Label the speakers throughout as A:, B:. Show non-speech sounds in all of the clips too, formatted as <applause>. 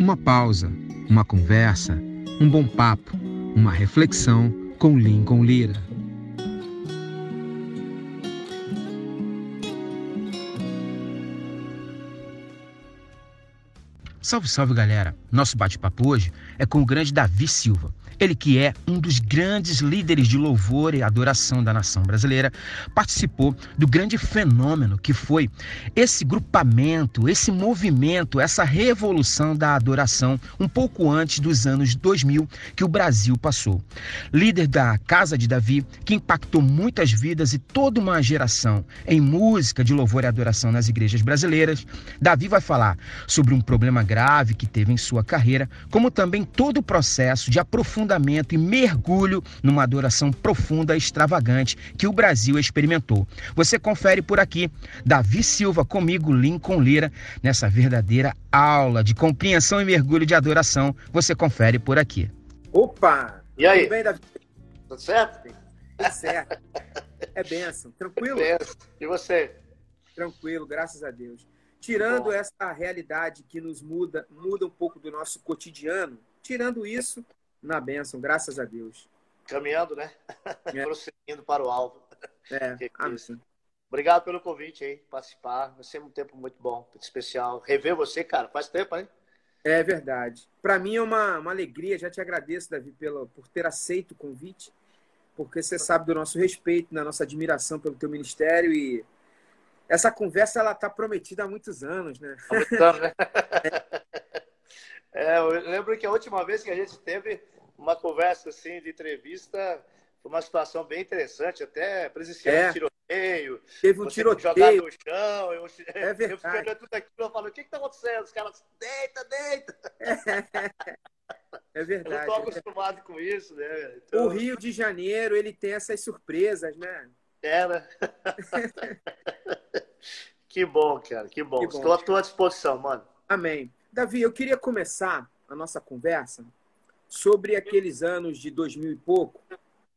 A: Uma pausa, uma conversa, um bom papo, uma reflexão com Lincoln Lira. Salve, salve galera! Nosso bate-papo hoje é com o grande Davi Silva. Ele que é um dos grandes líderes de louvor e adoração da nação brasileira, participou do grande fenômeno que foi esse grupamento, esse movimento, essa revolução da adoração um pouco antes dos anos 2000 que o Brasil passou. Líder da Casa de Davi, que impactou muitas vidas e toda uma geração em música de louvor e adoração nas igrejas brasileiras, Davi vai falar sobre um problema grave que teve em sua carreira, como também todo o processo de aprofundamento aprofundamento e mergulho numa adoração profunda e extravagante que o Brasil experimentou. Você confere por aqui. Davi Silva comigo, Lincoln Lira, nessa verdadeira aula de compreensão e mergulho de adoração. Você confere por aqui.
B: Opa!
C: E aí?
B: Tudo bem, Davi?
C: Tudo certo?
B: Tudo certo. É benção. Tranquilo?
C: É benção. E você?
B: Tranquilo, graças a Deus. Tirando essa realidade que nos muda, muda um pouco do nosso cotidiano, tirando isso, na bênção, graças a Deus.
C: Caminhando, né? <laughs> É. Prosseguindo para o alvo.
B: É, <laughs>
C: Obrigado pelo convite aí, participar. Vai ser um tempo muito bom, muito especial. Rever você, cara, faz tempo, hein?
B: É verdade. Para mim é uma, uma alegria. Já te agradeço, Davi, pelo, por ter aceito o convite, porque você sabe do nosso respeito, da nossa admiração pelo teu ministério e essa conversa ela está prometida há muitos anos, né?
C: Há muitos anos, né? <laughs> É, eu lembro que a última vez que a gente teve uma conversa assim de entrevista foi uma situação bem interessante, até presenciando é. um tiroteio.
B: Teve um tiroteio.
C: Jogado no chão. Eu,
B: é verdade.
C: eu fiquei olhando tudo aquilo e falo, o que está acontecendo? Os caras, deita, deita. <laughs>
B: É, verdade.
C: Eu não estou acostumado com isso, né?
B: Então... O Rio de Janeiro, ele tem essas surpresas, né?
C: É, né? <laughs> <laughs> que bom, cara, que bom. Que bom. Estou à tua disposição, mano.
B: Amém. Davi, eu queria começar a nossa conversa sobre aqueles anos de 2000 e pouco,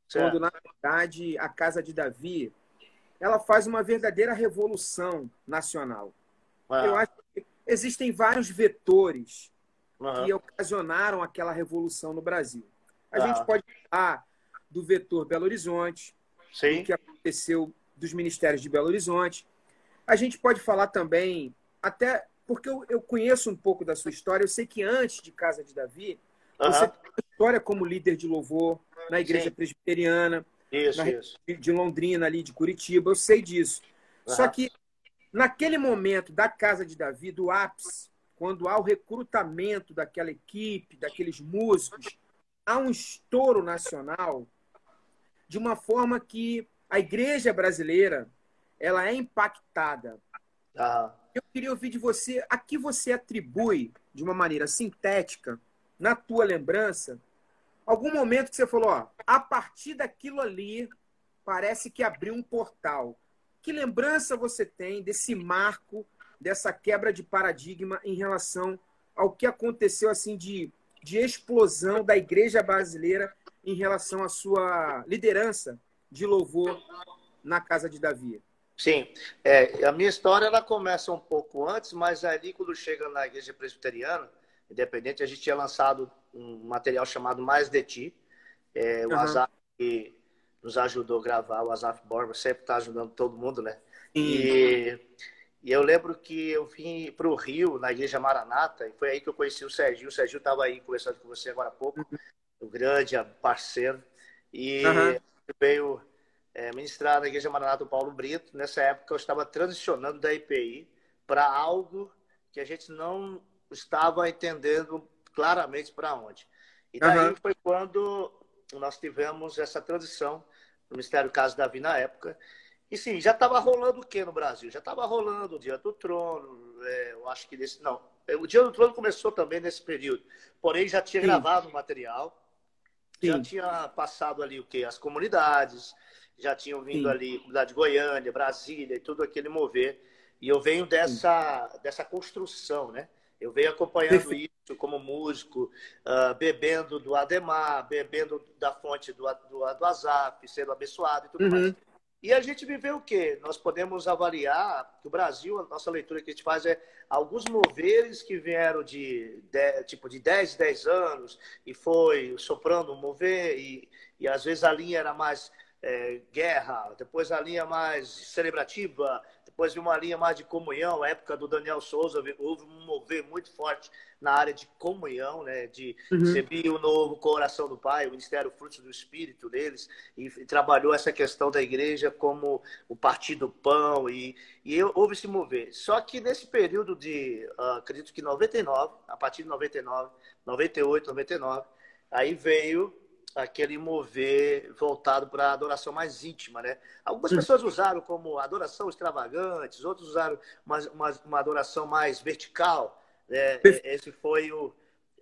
B: certo. quando, na verdade, a Casa de Davi ela faz uma verdadeira revolução nacional. Ah. Eu acho que existem vários vetores que ocasionaram aquela revolução no Brasil. A ah. gente pode falar do vetor Belo Horizonte,
C: Sim.
B: do que aconteceu dos ministérios de Belo Horizonte. A gente pode falar também até porque eu, eu conheço um pouco da sua história. Eu sei que antes de Casa de Davi, uhum. você tem uma história como líder de louvor na igreja Sim. presbiteriana,
C: isso,
B: na,
C: isso.
B: de Londrina, ali de Curitiba. Eu sei disso. Uhum. Só que naquele momento da Casa de Davi, do ápice, quando há o recrutamento daquela equipe, daqueles músicos, há um estouro nacional de uma forma que a igreja brasileira ela é impactada. Eu queria ouvir de você a que você atribui, de uma maneira sintética, na tua lembrança, algum momento que você falou, ó, a partir daquilo ali, parece que abriu um portal. Que lembrança você tem desse marco, dessa quebra de paradigma em relação ao que aconteceu assim de, de explosão da igreja brasileira em relação à sua liderança de louvor na casa de Davi?
C: Sim, é, a minha história ela começa um pouco antes, mas ali quando chega na igreja presbiteriana, independente, a gente tinha lançado um material chamado Mais de Ti, é, o uhum. Azaf que nos ajudou a gravar, o Azaf Borba sempre está ajudando todo mundo, né? E, e, eu lembro que eu vim para o Rio, na igreja Maranata, e foi aí que eu conheci o Serginho. O Serginho estava aí conversando com você agora há pouco, uhum. o grande parceiro, e uhum. veio é, ministrar na Igreja Maranata Paulo Brito. Nessa época, eu estava transicionando da IPI para algo que a gente não estava entendendo claramente para onde. E daí uhum. foi quando nós tivemos essa transição no Ministério Caso Davi na época. E sim, já estava rolando o que no Brasil? Já estava rolando o Dia do Trono, é, eu acho que desse. Não, é, o Dia do Trono começou também nesse período. Porém, já tinha sim. gravado o material, sim. já tinha passado ali o que? As comunidades, já tinham vindo Sim. ali, comunidade de Goiânia, Brasília e tudo aquele mover. E eu venho dessa, dessa construção, né? Eu venho acompanhando Perfeito. isso como músico, uh, bebendo do Ademar, bebendo da fonte do, do, do Azap, sendo abençoado e tudo uhum. mais. E a gente viveu o quê? Nós podemos avaliar que o Brasil, a nossa leitura que a gente faz é alguns moveres que vieram de, de tipo de 10, 10 anos e foi soprando um mover e, e às vezes a linha era mais é, guerra, depois a linha mais celebrativa, depois uma linha mais de comunhão, na época do Daniel Souza, houve um mover muito forte na área de comunhão, né, de uhum. receber o novo coração do Pai, o Ministério Frutos do Espírito deles, e, e, trabalhou essa questão da igreja como o partido pão, e, e houve esse mover. Só que nesse período de, uh, acredito que 99, a partir de 99, 98, 99, aí veio aquele mover voltado para a adoração mais íntima, né? Algumas Sim. pessoas usaram como adoração extravagante, outros usaram uma, uma, uma adoração mais vertical. Né? Esse foi o,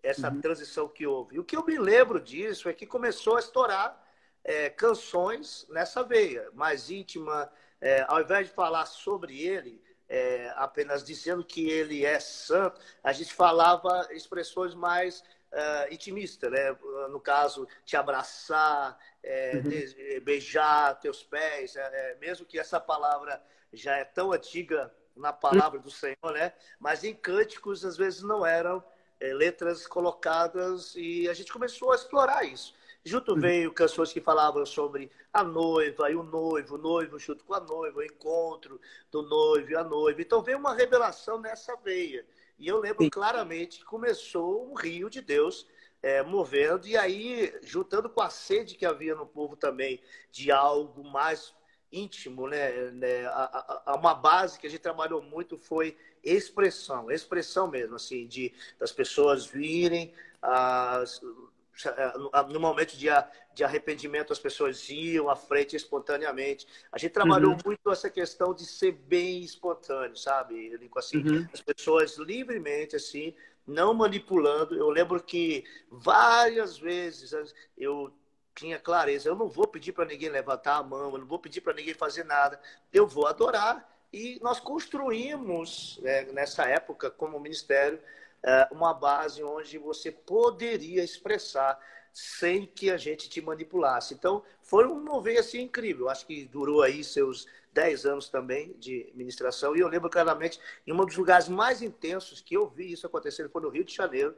C: essa uhum. transição que houve. E o que eu me lembro disso é que começou a estourar é, canções nessa veia, mais íntima. É, ao invés de falar sobre ele, é, apenas dizendo que ele é santo, a gente falava expressões mais uh, intimista, né? No caso, te abraçar, é, uhum. de, beijar teus pés, é, é, mesmo que essa palavra já é tão antiga na palavra do Senhor, né? Mas em cânticos às vezes não eram é, letras colocadas e a gente começou a explorar isso. Junto uhum. veio canções que falavam sobre a noiva e o noivo, o noivo junto com a noiva, o encontro do noivo e a noiva. Então veio uma revelação nessa veia. E eu lembro claramente que começou um rio de Deus é, movendo, e aí, juntando com a sede que havia no povo também de algo mais íntimo, né? né a, a, uma base que a gente trabalhou muito foi expressão, expressão mesmo, assim, de das pessoas virem, as, no momento de, de arrependimento, as pessoas iam à frente espontaneamente. A gente trabalhou uhum. muito essa questão de ser bem espontâneo, sabe, Assim, uhum. As pessoas livremente, assim, não manipulando. Eu lembro que várias vezes eu tinha clareza: eu não vou pedir para ninguém levantar a mão, eu não vou pedir para ninguém fazer nada, eu vou adorar. E nós construímos, né, nessa época, como ministério, é, uma base onde você poderia expressar sem que a gente te manipulasse. Então, foi um mover assim incrível. Acho que durou aí seus 10 anos também de ministração. E eu lembro claramente, em um dos lugares mais intensos que eu vi isso acontecer foi no Rio de Janeiro,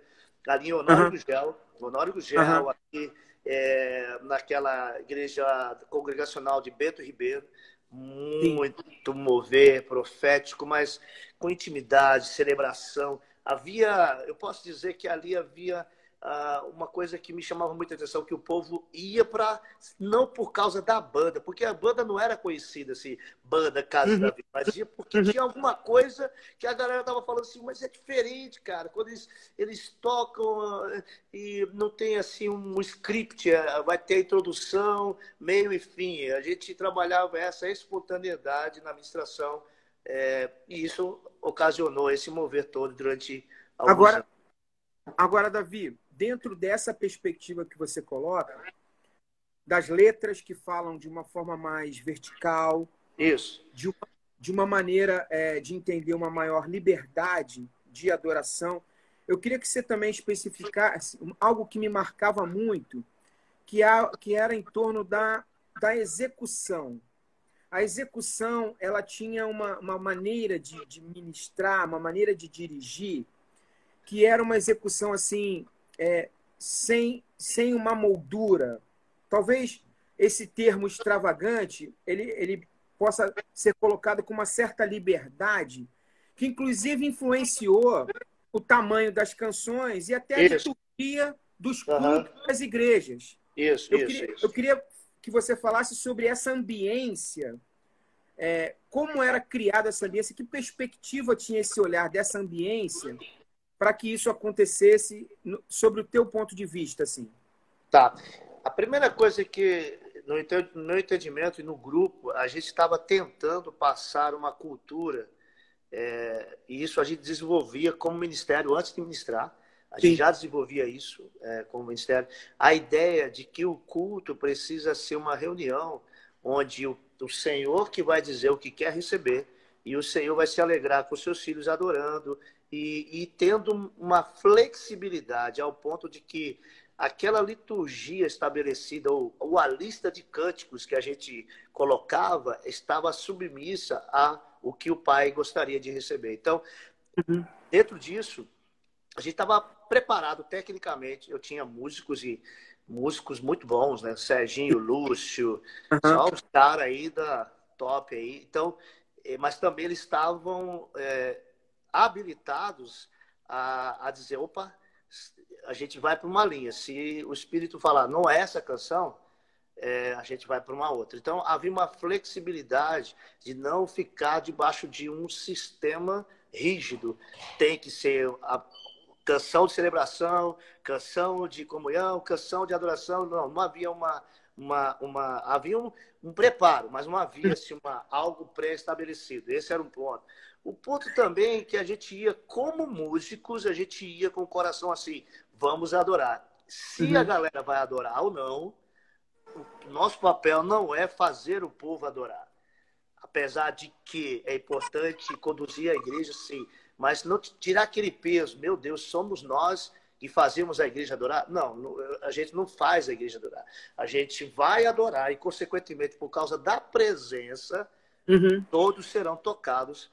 C: ali em Honório uhum. Gugel. Honório Gugel, uhum. aqui é, naquela igreja congregacional de Bento Ribeiro. Muito Sim. mover profético, mas com intimidade, celebração havia, eu posso dizer que ali havia uh, uma coisa que me chamava muita atenção, que o povo ia para, não por causa da banda, porque a banda não era conhecida assim, banda Casa uhum. da Vida, mas ia porque uhum. tinha alguma coisa que a galera tava falando assim, mas é diferente, cara, quando eles, eles tocam uh, e não tem assim um script, uh, vai ter a introdução, meio e fim, a gente trabalhava essa espontaneidade na administração, é, e isso ocasionou esse mover todo durante alguns
B: agora, anos. Agora, Davi, dentro dessa perspectiva que você coloca, das letras que falam de uma forma mais vertical,
C: isso,
B: de uma, de uma maneira é, de entender uma maior liberdade de adoração, eu queria que você também especificasse algo que me marcava muito, que, a, que era em torno da, da execução a execução ela tinha uma, uma maneira de, de, ministrar, uma maneira de dirigir, que era uma execução assim, é, sem, sem uma moldura. Talvez esse termo extravagante ele, ele possa ser colocado com uma certa liberdade, que inclusive influenciou o tamanho das canções e até a liturgia dos cultos uhum. das igrejas.
C: Isso,
B: eu
C: isso,
B: queria,
C: isso.
B: Eu queria que você falasse sobre essa ambiência. É, como era criada essa ambiência? Que perspectiva tinha esse olhar dessa ambiência para que isso acontecesse no, sobre o teu ponto de vista, assim?
C: Tá. A primeira coisa que, no meu entendimento e no grupo, a gente estava tentando passar uma cultura, é, e isso a gente desenvolvia como ministério antes de ministrar. A gente Sim. já desenvolvia isso é, como ministério. A ideia de que o culto precisa ser uma reunião onde o, o Senhor que vai dizer o que quer receber e o Senhor vai se alegrar com seus filhos adorando e, e tendo uma flexibilidade ao ponto de que aquela liturgia estabelecida, ou, ou, a lista de cânticos que a gente colocava, estava submissa a o que o pai gostaria de receber. Então, uhum. dentro disso, a gente estava preparado tecnicamente. Eu tinha músicos e músicos muito bons, né? Serginho, Lúcio, uhum. só os caras aí da top aí. Então, eh, mas também eles estavam é, habilitados a, a dizer, opa, a gente vai para uma linha. Se o espírito falar, não é essa canção, é, a gente vai para uma outra. Então, havia uma flexibilidade de não ficar debaixo de um sistema rígido. Tem que ser a canção de celebração, canção de comunhão, canção de adoração. Não, não havia uma. uma, uma havia um, um preparo, mas não havia assim, uma, algo pré-estabelecido. Esse era um ponto. O ponto também é que a gente ia, como músicos, a gente ia com o coração assim, vamos adorar. Se uhum. a galera vai adorar ou não, o nosso papel não é fazer o povo adorar. Apesar de que é importante conduzir a igreja, sim, mas não tirar aquele peso, meu Deus, somos nós que fazemos a igreja adorar? Não, a gente não faz a igreja adorar. A gente vai adorar e, consequentemente, por causa da presença, uhum. todos serão tocados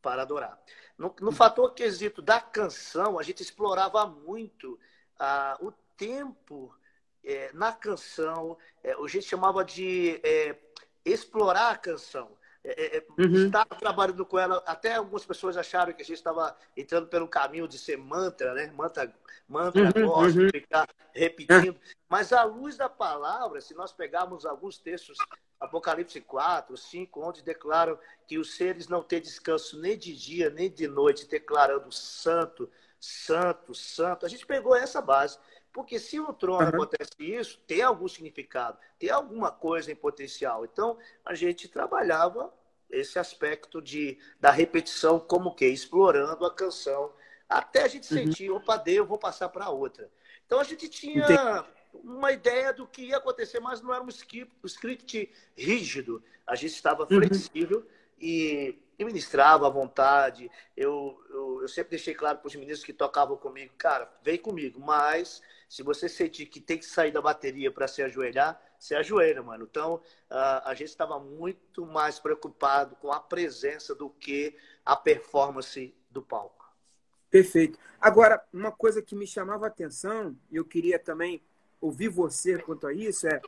C: para adorar. No, no fator quesito da canção, a gente explorava muito ah, o tempo é, na canção, é, a gente chamava de é, explorar a canção. É, é, é uhum. Estava trabalhando com ela, até algumas pessoas acharam que a gente estava entrando pelo caminho de ser mantra, né? Mantra, mantra uhum, uhum. ficar repetindo. Mas à luz da palavra, se nós pegarmos alguns textos Apocalipse 4, 5, onde declaram que os seres não têm descanso nem de dia nem de noite, declarando santo, santo, santo. A gente pegou essa base. Porque se no trono uhum. acontece isso, tem algum significado, tem alguma coisa em potencial. Então, a gente trabalhava esse aspecto de, da repetição como que? Explorando a canção, até a gente uhum. sentir, opa, deu, eu vou passar para outra. Então, a gente tinha... Entendi uma ideia do que ia acontecer, mas não era um script, um script rígido. A gente estava uhum. flexível uhum. e, e ministrava à vontade. Eu, eu, sempre deixei claro para os meninos que tocavam comigo, cara, vem comigo, mas se você sentir que tem que sair da bateria para se ajoelhar, se ajoelha, mano. Então, a gente estava muito mais preocupado com a presença do que a performance do palco.
B: Perfeito. Agora, uma coisa que me chamava a atenção, e eu queria também ouvir você quanto a isso é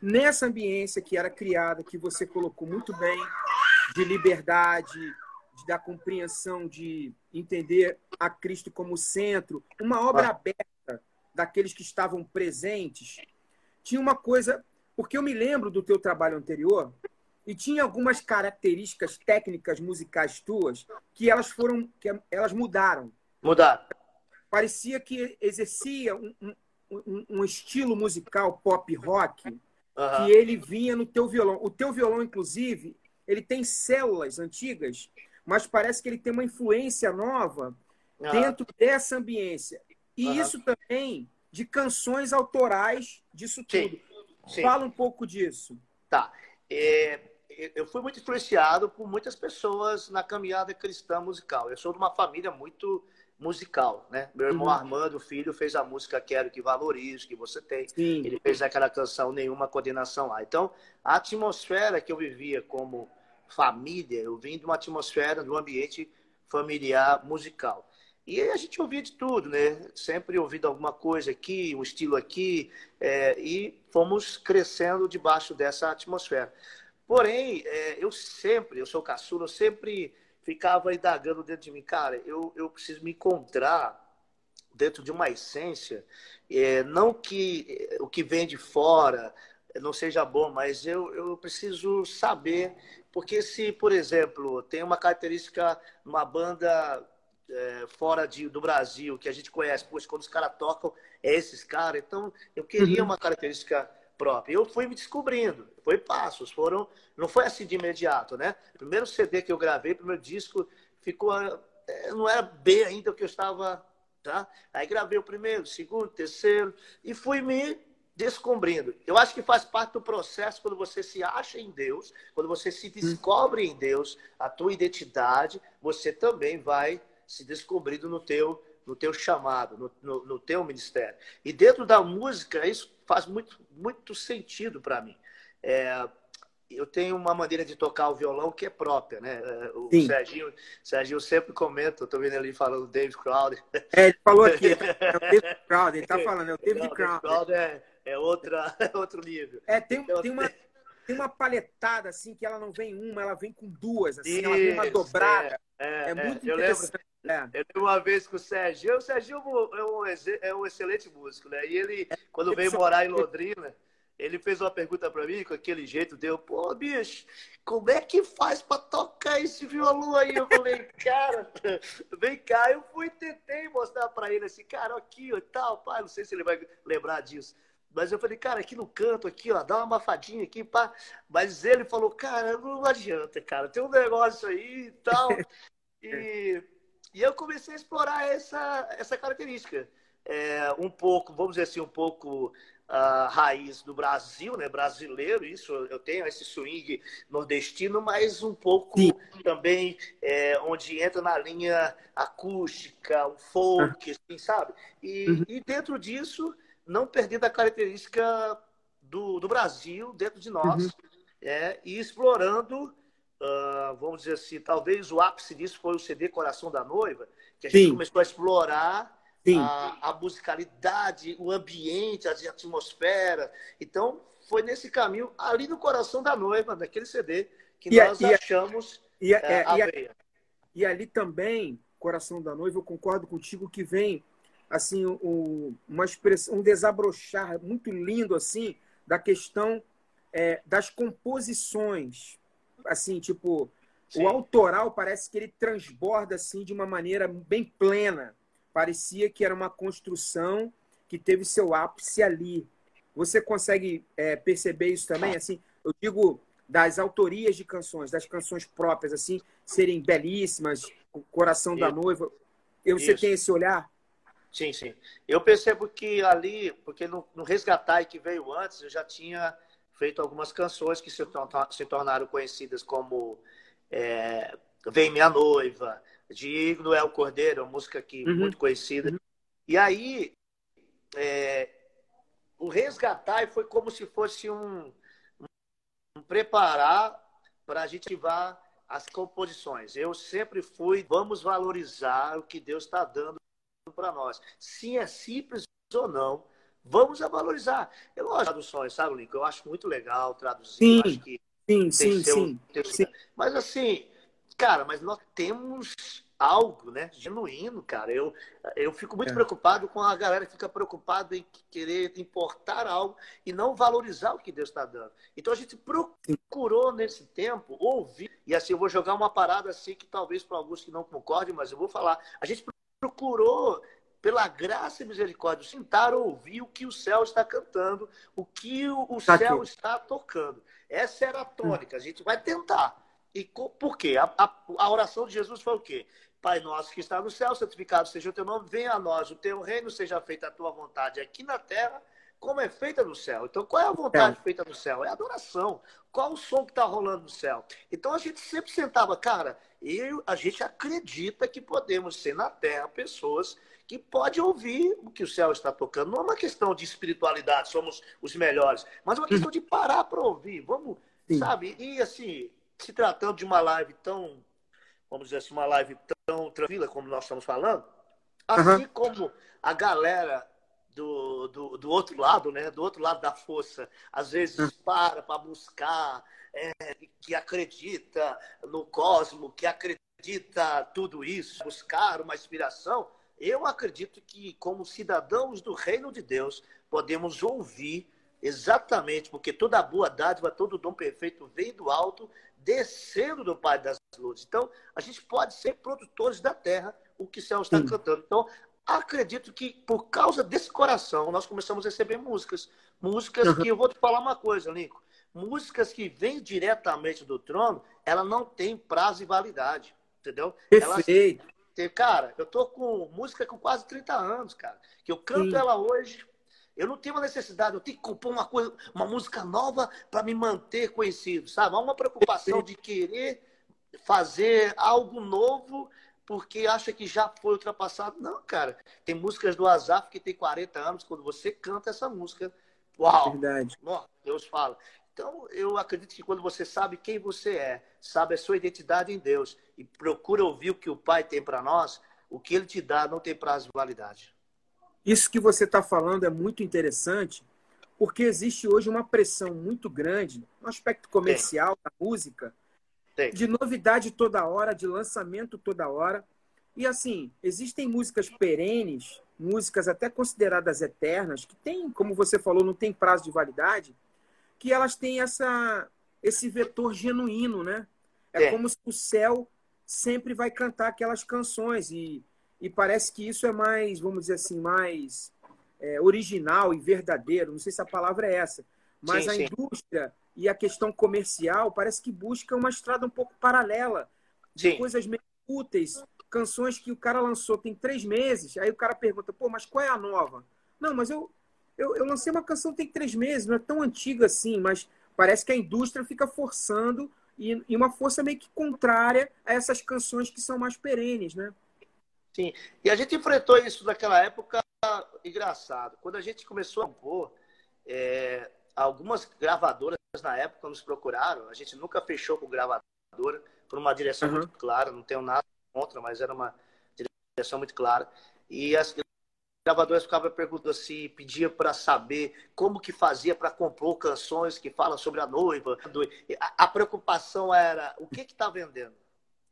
B: nessa ambiência que era criada, que você colocou muito bem, de liberdade, de, da compreensão, de entender a Cristo como centro, uma obra ah. aberta daqueles que estavam presentes, tinha uma coisa, porque eu me lembro do teu trabalho anterior e tinha algumas características técnicas musicais tuas que elas foram, que elas mudaram.
C: Mudaram.
B: Parecia que exercia um, um, um estilo musical pop rock uhum. que ele vinha no teu violão. O teu violão, inclusive, ele tem células antigas, mas parece que ele tem uma influência nova dentro dessa ambiência. E isso também de canções autorais disso tudo. Sim. Fala um pouco disso.
C: Tá. É, eu fui muito influenciado por muitas pessoas na caminhada cristã musical. Eu sou de uma família muito musical, né? Meu irmão uhum. Armando, filho, fez a música Quero que Valorize, que você tem. Sim. Ele fez aquela canção Nenhuma Condenação lá. Então, a atmosfera que eu vivia como família, eu vim de uma atmosfera, de um ambiente familiar musical. E a gente ouvia de tudo, né? Sempre ouvindo alguma coisa aqui, um estilo aqui, é, e fomos crescendo debaixo dessa atmosfera. Porém, é, eu sempre, eu sou caçula, eu sempre ficava indagando dentro de mim, cara, eu, eu preciso me encontrar dentro de uma essência, é, não que é, o que vem de fora não seja bom, mas eu, eu preciso saber, porque se, por exemplo, tem uma característica numa banda é, fora de, do Brasil, que a gente conhece, pois quando os caras tocam, é esses caras, então eu queria uhum. uma característica própria. Eu fui me descobrindo, foi passos, foram, não foi assim de imediato, né? Primeiro CD que eu gravei, primeiro disco, ficou, eh, não era bem ainda o que eu estava, tá? Aí gravei o primeiro, segundo, terceiro e fui me descobrindo. Eu acho que faz parte do processo quando você se acha em Deus, quando você se descobre em Deus, a tua identidade, você também vai se descobrindo no teu no teu chamado, no, no, no teu ministério. E dentro da música, isso faz muito, muito sentido para mim. É, eu tenho uma maneira de tocar o violão que é própria, né? É, o Sim. Serginho, Serginho sempre comenta, eu tô vendo ele falando David Crowder.
B: É, ele falou aqui, <laughs> é o David Crowder, ele tá falando, é o David Crowder.
C: Crowder é, é, outra, <laughs> é outro nível.
B: É, tem, então, tem, uma, tem uma paletada, assim, que ela não vem uma, ela vem com duas, assim, Isso, ela vem uma dobrada. É, é, é muito eu interessante. Lembro,
C: é. Eu lembro uma vez com o Serginho, o Serginho é um, é um excelente músico, né? E ele, quando veio morar em Londrina ele fez uma pergunta para mim com aquele jeito, deu, pô, bicho, como é que faz para tocar esse violão aí? Eu falei, <laughs> cara, vem cá. Eu fui tentei mostrar para ele assim, cara, aqui e tal, pai, não sei se ele vai lembrar disso. Mas eu falei, cara, aqui no canto, aqui, ó, dá uma mafadinha aqui, pá. Mas ele falou, cara, não adianta, cara, tem um negócio aí e tal. <laughs> E, e eu comecei a explorar essa, essa característica. É, um pouco, vamos dizer assim, um pouco uh, raiz do Brasil, né, brasileiro, isso eu tenho esse swing nordestino, mas um pouco Sim. também é, onde entra na linha acústica, o folk, assim, sabe? E, uhum. e dentro disso, não perdendo a característica do, do Brasil dentro de nós, uhum. é, e explorando, uh, vamos dizer assim, talvez o ápice disso foi o CD Coração da Noiva, que a gente Sim. começou a explorar a, a, musicalidade, o ambiente, a atmosfera. Então, foi nesse caminho, ali no coração da noiva, naquele CD, que e nós a, achamos
B: e a, é, a, e, e, ali também, Coração da Noiva, eu concordo contigo que vem assim um, uma expressão, um desabrochar muito lindo assim da questão é, das composições, assim tipo Sim. o autoral parece que ele transborda assim de uma maneira bem plena parecia que era uma construção que teve seu ápice ali. Você consegue é, perceber isso também? Assim, eu digo das autorias de canções, das canções próprias, assim, serem belíssimas, o coração da noiva. Você isso. tem esse olhar?
C: Sim, sim. Eu percebo que ali, porque no, no Resgatar que veio antes, eu já tinha feito algumas canções que se, se tornaram conhecidas como é, Vem Minha Noiva, de Noel Cordeiro, uma música aqui uhum. muito conhecida. Uhum. E aí, é, o resgatar foi como se fosse um, um preparar para a gente ativar as composições. Eu sempre fui, vamos valorizar o que Deus está dando para nós. Se é simples ou não, vamos a valorizar. Eu gosto de traduções, sabe, Lincoln? Eu acho muito legal traduzir.
B: Sim,
C: acho que
B: sim, sim, seu, sim,
C: sim. Mas assim, Cara, mas nós temos algo, né, genuíno, cara. Eu, eu fico muito é. preocupado com a galera que fica preocupada em querer importar algo e não valorizar o que Deus está dando. Então a gente procurou nesse tempo ouvir, e assim eu vou jogar uma parada assim que talvez para alguns que não concordem, mas eu vou falar. A gente procurou pela graça e misericórdia, sentar ouvir o que o céu está cantando, o que o, tá céu aqui. está tocando. Essa era a tônica. A gente vai tentar. E por quê? A, a, a, oração de Jesus foi o quê? Pai nosso que está no céu, santificado seja o teu nome, venha a nós o teu reino, seja feita a tua vontade aqui na terra, como é feita no céu. Então, qual é a vontade é. feita no céu? É a adoração. Qual o som que está rolando no céu? Então, a gente sempre sentava, cara, e a gente acredita que podemos ser na terra pessoas que podem ouvir o que o céu está tocando. Não é uma questão de espiritualidade, somos os melhores, mas é uma questão de parar para ouvir. Vamos, Sim. sabe? E assim, se tratando de uma live tão, vamos dizer assim, uma live tão tranquila como nós estamos falando, assim uhum. como a galera do, do, do, outro lado, né, do outro lado da força, às vezes uhum. para para buscar, é, que acredita no cosmo, que acredita tudo isso, buscar uma inspiração, eu acredito que, como cidadãos do reino de Deus, podemos ouvir exatamente, porque toda boa dádiva, todo dom perfeito vem do alto descendo do Pai das Luzes. Então, a gente pode ser produtores da terra, o que o céu está Sim. cantando. Então, acredito que por causa desse coração, nós começamos a receber músicas. Músicas uhum. que, eu vou te falar uma coisa, Lincoln. Músicas que vêm diretamente do trono, ela não tem prazo e validade. Entendeu?
B: Perfeito.
C: Elas, cara, eu tô com música com quase 30 anos, cara. Que eu canto Sim. ela hoje, eu não tenho uma necessidade, eu tenho que compor uma coisa, uma música nova para me manter conhecido, sabe? Há uma preocupação de querer fazer algo novo porque acha que já foi ultrapassado. Não, cara. Tem músicas do Azaf que tem 40 anos, quando você canta essa música, uau!
B: Verdade.
C: Deus fala. Então, eu acredito que quando você sabe quem você é, sabe a sua identidade em Deus e procura ouvir o que o Pai tem para nós, o que Ele te dá não tem prazo de validade.
B: Isso que você está falando é muito interessante, porque existe hoje uma pressão muito grande no aspecto comercial da música, tem. de novidade toda hora, de lançamento toda hora. E assim, existem músicas perenes, músicas até consideradas eternas, que tem, como você falou, não tem prazo de validade, que elas têm essa, esse vetor genuíno, né? É, é. como se o céu sempre vai cantar aquelas canções e, e parece que isso é mais, vamos dizer assim, mais é, original e verdadeiro. Não sei se a palavra é essa, mas sim, a sim. indústria e a questão comercial parece que busca uma estrada um pouco paralela de Sim. coisas meio úteis, canções que o cara lançou tem três meses, aí o cara pergunta, pô, mas qual é a nova? Não, mas eu, eu, eu lancei uma canção tem três meses, não é tão antiga assim, mas parece que a indústria fica forçando e, e uma força meio que contrária a essas canções que são mais perenes, né?
C: Sim, e a gente enfrentou isso naquela época engraçado. Quando a gente começou a compor, é, algumas gravadoras na época nos procuraram. A gente nunca fechou com gravadora por uma direção uhum. muito clara. Não tenho nada contra, mas era uma direção muito clara. E as gravadoras ficavam perguntando assim, pedia para saber como que fazia para compor canções que falam sobre a noiva. A preocupação era o que está vendendo,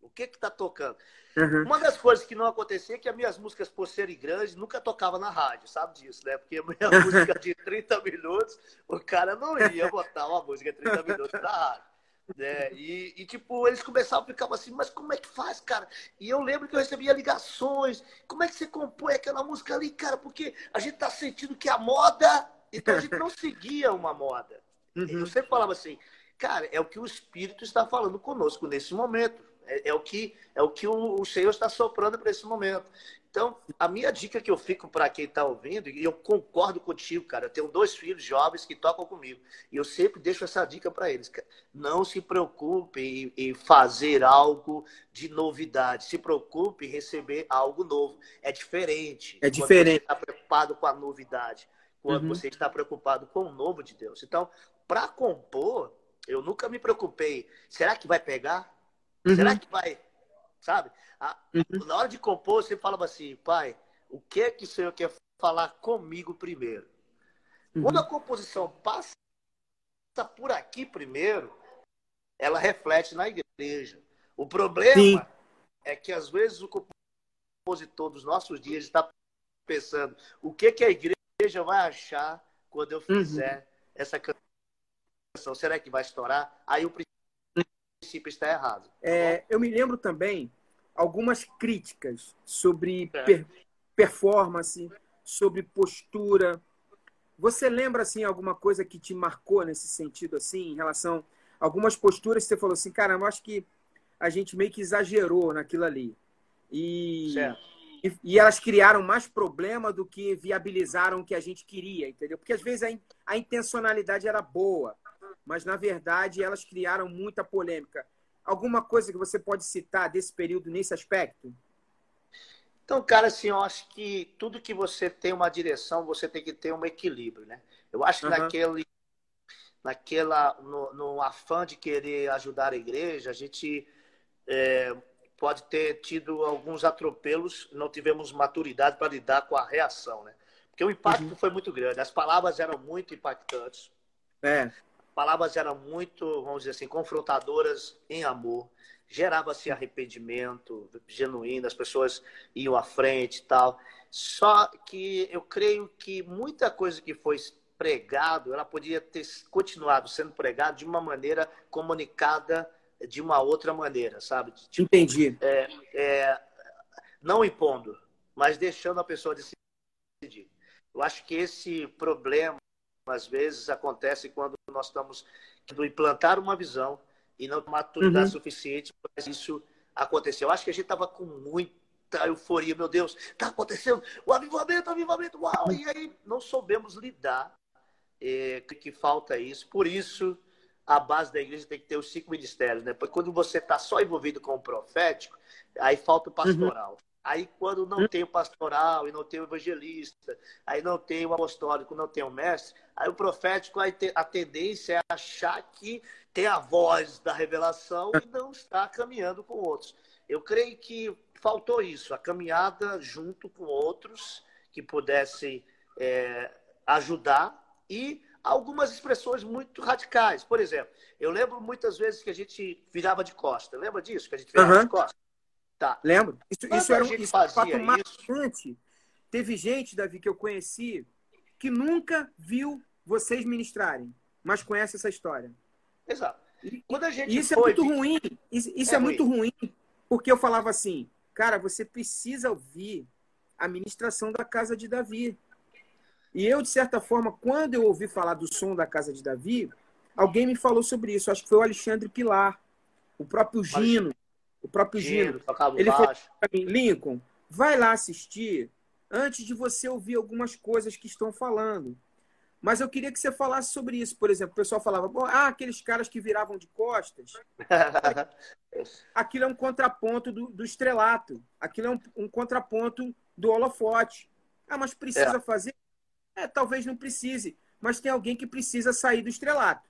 C: o que que está tocando. Uhum. Uma das coisas que não acontecia é que as minhas músicas, por serem grandes, nunca tocava na rádio, sabe disso, né? Porque a minha <laughs> música de 30 minutos, o cara não ia botar uma música de 30 minutos na rádio. Né? E, e, tipo, eles começavam a ficar assim, mas como é que faz, cara? E eu lembro que eu recebia ligações, como é que você compõe aquela música ali, cara? Porque a gente tá sentindo que a moda, então a gente não <laughs> seguia uma moda. Uhum. Eu sempre falava assim, cara, é o que o Espírito está falando conosco nesse momento. É, é, o que, é o, que o, o Senhor está soprando para esse momento. Então, a minha dica que eu fico para quem está ouvindo, e eu concordo contigo, cara, eu tenho dois filhos jovens que tocam comigo, e eu sempre deixo essa dica para eles, cara. Não se preocupe em, em, fazer algo de novidade, se preocupe em receber algo novo. É diferente.
B: É diferente.
C: Quando você está preocupado com a novidade, quando uhum. você está preocupado com o novo de Deus. Então, para compor, eu nunca me preocupei. Será que vai pegar? Uhum. Será que vai, sabe? A, uhum. Na hora de compor, você falava assim, pai, o que é que o Senhor quer falar comigo primeiro? Uhum. Quando a composição passa por aqui primeiro, ela reflete na igreja. O problema Sim. é que às vezes o compositor dos nossos dias está pensando o que, que a igreja vai achar quando eu uhum. fizer essa canção. Será que vai estourar? Aí o princípio está errado.
B: É, eu me lembro também algumas críticas sobre é. per performance, sobre postura. Você lembra assim alguma coisa que te marcou nesse sentido assim, em relação a algumas posturas que você falou assim, caramba, acho que a gente meio que exagerou naquilo ali. E, e, e, elas criaram mais problema do que viabilizaram o que a gente queria, entendeu? Porque às vezes a, a intencionalidade era boa, mas na verdade elas criaram muita polêmica. Alguma coisa que você pode citar desse período nesse aspecto?
C: Então, cara, assim, eu acho que tudo que você tem uma direção, você tem que ter um equilíbrio, né? Eu acho que uhum. naquele, naquela, no, no, afã de querer ajudar a igreja, a gente é, pode ter tido alguns atropelos, não tivemos maturidade para lidar com a reação, né? Porque o impacto uhum. foi muito grande, as palavras eram muito impactantes.
B: É
C: palavras eram muito, vamos dizer assim, confrontadoras em amor. Gerava-se arrependimento genuíno, as pessoas iam à frente e tal. Só que eu creio que muita coisa que foi pregado, ela podia ter continuado sendo pregada de uma maneira comunicada de uma outra maneira, sabe?
B: Tipo, Entendi.
C: É, é, não impondo, mas deixando a pessoa decidir. Eu acho que esse problema às vezes acontece quando nós estamos querendo implantar uma visão e não maturidade uhum. suficiente para isso acontecer. Eu acho que a gente estava com muita euforia, meu Deus, está acontecendo o avivamento, o avivamento, uau! E aí não soubemos lidar, é, que falta isso. Por isso, a base da igreja tem que ter os cinco ministérios, né? Porque quando você está só envolvido com o profético, Aí falta o pastoral. Uhum. Aí, quando não tem o pastoral e não tem o evangelista, aí não tem o apostólico, não tem o mestre, aí o profético, a tendência é achar que tem a voz da revelação e não está caminhando com outros. Eu creio que faltou isso, a caminhada junto com outros que pudessem é, ajudar e algumas expressões muito radicais. Por exemplo, eu lembro muitas vezes que a gente virava de costa. Lembra disso? Que a gente virava uhum. de costa?
B: Tá. Lembro. Isso, isso era um isso fato marcante. Teve gente, Davi, que eu conheci que nunca viu vocês ministrarem, mas conhece essa história.
C: Exato.
B: Quando a gente isso é foi... é muito ruim. Isso, isso é, é ruim. muito ruim, porque eu falava assim, cara, você precisa ouvir a ministração da casa de Davi. E eu, de certa forma, quando eu ouvi falar do som da casa de Davi, alguém me falou sobre isso. Acho que foi o Alexandre Pilar, o próprio Gino. O próprio Gino. Gino ele falou para mim, Lincoln, vai lá assistir antes de você ouvir algumas coisas que estão falando. Mas eu queria que você falasse sobre isso. Por exemplo, o pessoal falava, ah, aqueles caras que viravam de costas. <laughs> Aquilo é um contraponto do, do estrelato. Aquilo é um, um, contraponto do holofote. Ah, mas precisa é. fazer? É, talvez não precise. Mas tem alguém que precisa sair do estrelato.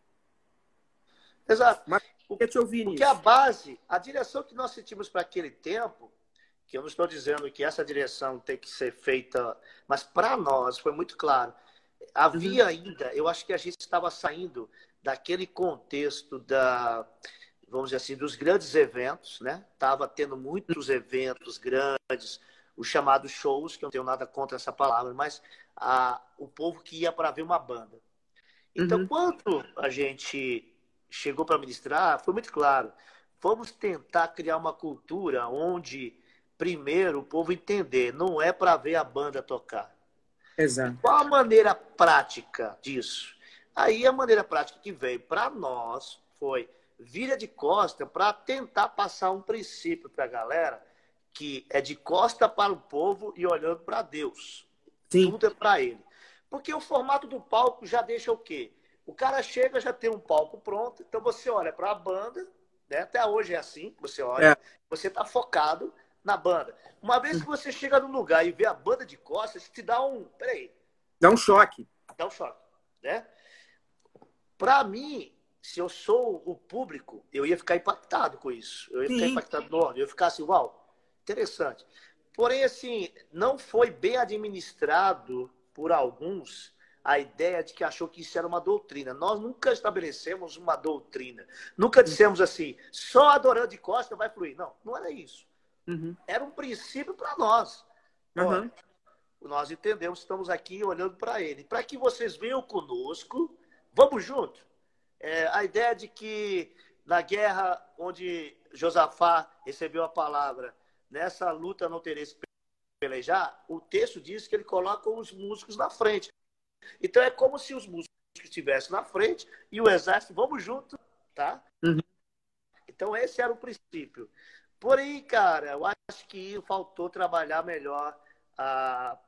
C: Exato.
B: Mas
C: porque
B: te ouvir
C: Porque a base, a direção que nós sentimos para aquele tempo, que eu não estou dizendo que essa direção tem que ser feita, mas para nós foi muito claro. Havia uhum. ainda, eu acho que a gente estava saindo daquele contexto da, vamos dizer assim, dos grandes eventos, né? Tava tendo muitos eventos grandes, os chamados shows, que eu não tenho nada contra essa palavra, mas a, o povo que ia para ver uma banda. Então, uhum. quando a gente chegou para ministrar, foi muito claro. Vamos tentar criar uma cultura onde, primeiro, o povo entender, não é para ver a banda tocar.
B: Exato.
C: Qual a maneira prática disso? Aí a maneira prática que veio para nós foi vira de costa para tentar passar um princípio para a galera que é de costa para o povo e olhando para Deus. Sim. Tudo é para ele. Porque o formato do palco já deixa o quê? O cara chega, já tem um palco pronto, então você olha para a banda, né? até hoje é assim, você olha, é. você está focado na banda. Uma vez que você chega num lugar e vê a banda de costas, te dá um. Peraí.
B: Dá um choque.
C: Dá um choque. Né? Para mim, se eu sou o público, eu ia ficar impactado com isso. Eu ia Sim. ficar impactado no Eu ia ficar assim, uau, interessante. Porém, assim, não foi bem administrado por alguns a ideia de que achou que isso era uma doutrina. Nós nunca estabelecemos uma doutrina. Nunca dissemos assim, só adorando de costa vai fluir. Não, não era isso. Uhum. Era um princípio para nós. Uhum. nós entendemos, estamos aqui olhando para ele. Para que vocês venham conosco, vamos junto. É, a ideia de que na guerra onde Josafá recebeu a palavra, nessa luta não tereis pelejar, o texto diz que ele coloca os músicos na frente. Então é como se os músicos estivessem na frente e o exército, vamos junto, tá? Uhum. Então esse era o princípio. Porém, cara, eu acho que faltou trabalhar melhor a,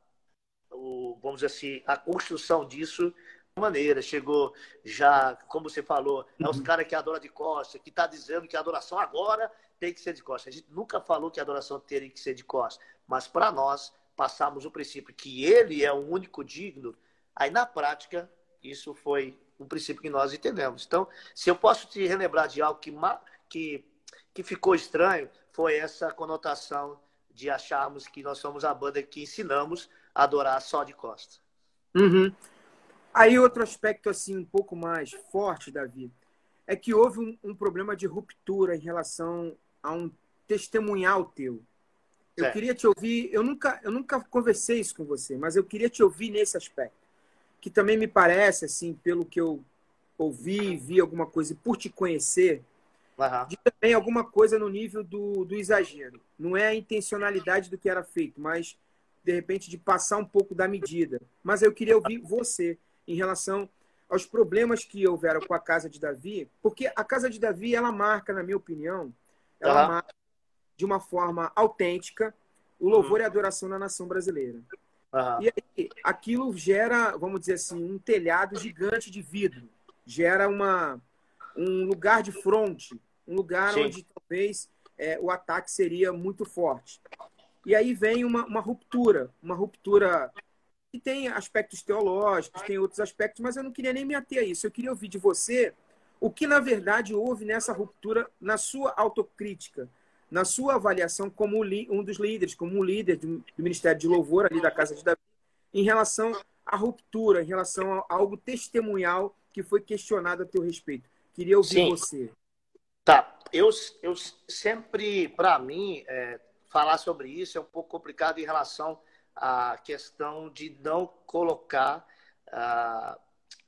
C: o, vamos dizer assim, a construção disso maneira. Chegou já, como você falou, é os uhum. caras que adoram de costa, que está dizendo que a adoração agora tem que ser de costa. A gente nunca falou que a adoração teria que ser de costa, mas para nós passamos o princípio que ele é o único digno Aí, na prática, isso foi um princípio que nós entendemos. Então, se eu posso te relembrar de algo que, que, que ficou estranho, foi essa conotação de acharmos que nós somos a banda que ensinamos a adorar só de costa.
B: Uhum. Aí outro aspecto assim um pouco mais forte, Davi, é que houve um, um problema de ruptura em relação a um testemunhal teu. Eu queria te ouvir, eu nunca, eu nunca conversei isso com você, mas eu queria te ouvir nesse aspecto que também me parece, assim, pelo que eu ouvi, vi alguma coisa, e por te conhecer, uhum. de também alguma coisa no nível do, do exagero. Não é a intencionalidade do que era feito, mas, de repente, de passar um pouco da medida. Mas eu queria ouvir você em relação aos problemas que houveram com a casa de Davi, porque a casa de Davi, ela marca, na minha opinião, ela uhum. marca de uma forma autêntica o louvor uhum. e a adoração na nação brasileira. Uhum. E aí, aquilo gera, vamos dizer assim, um telhado gigante de vidro. Gera uma, um lugar de fronte, um lugar Sim. onde talvez é, o ataque seria muito forte. E aí vem uma, uma ruptura, uma ruptura que tem aspectos teológicos, tem outros aspectos, mas eu não queria nem me ater a isso. Eu queria ouvir de você o que, na verdade, houve nessa ruptura na sua autocrítica, na sua avaliação como um dos líderes, como um líder do Ministério de Louvor ali da Casa de Davi, em relação à ruptura, em relação a algo testemunhal que foi questionado a teu respeito. Queria ouvir Sim. você.
C: Tá, eu, eu sempre, para mim, é, falar sobre isso é um pouco complicado em relação à questão de não colocar, uh,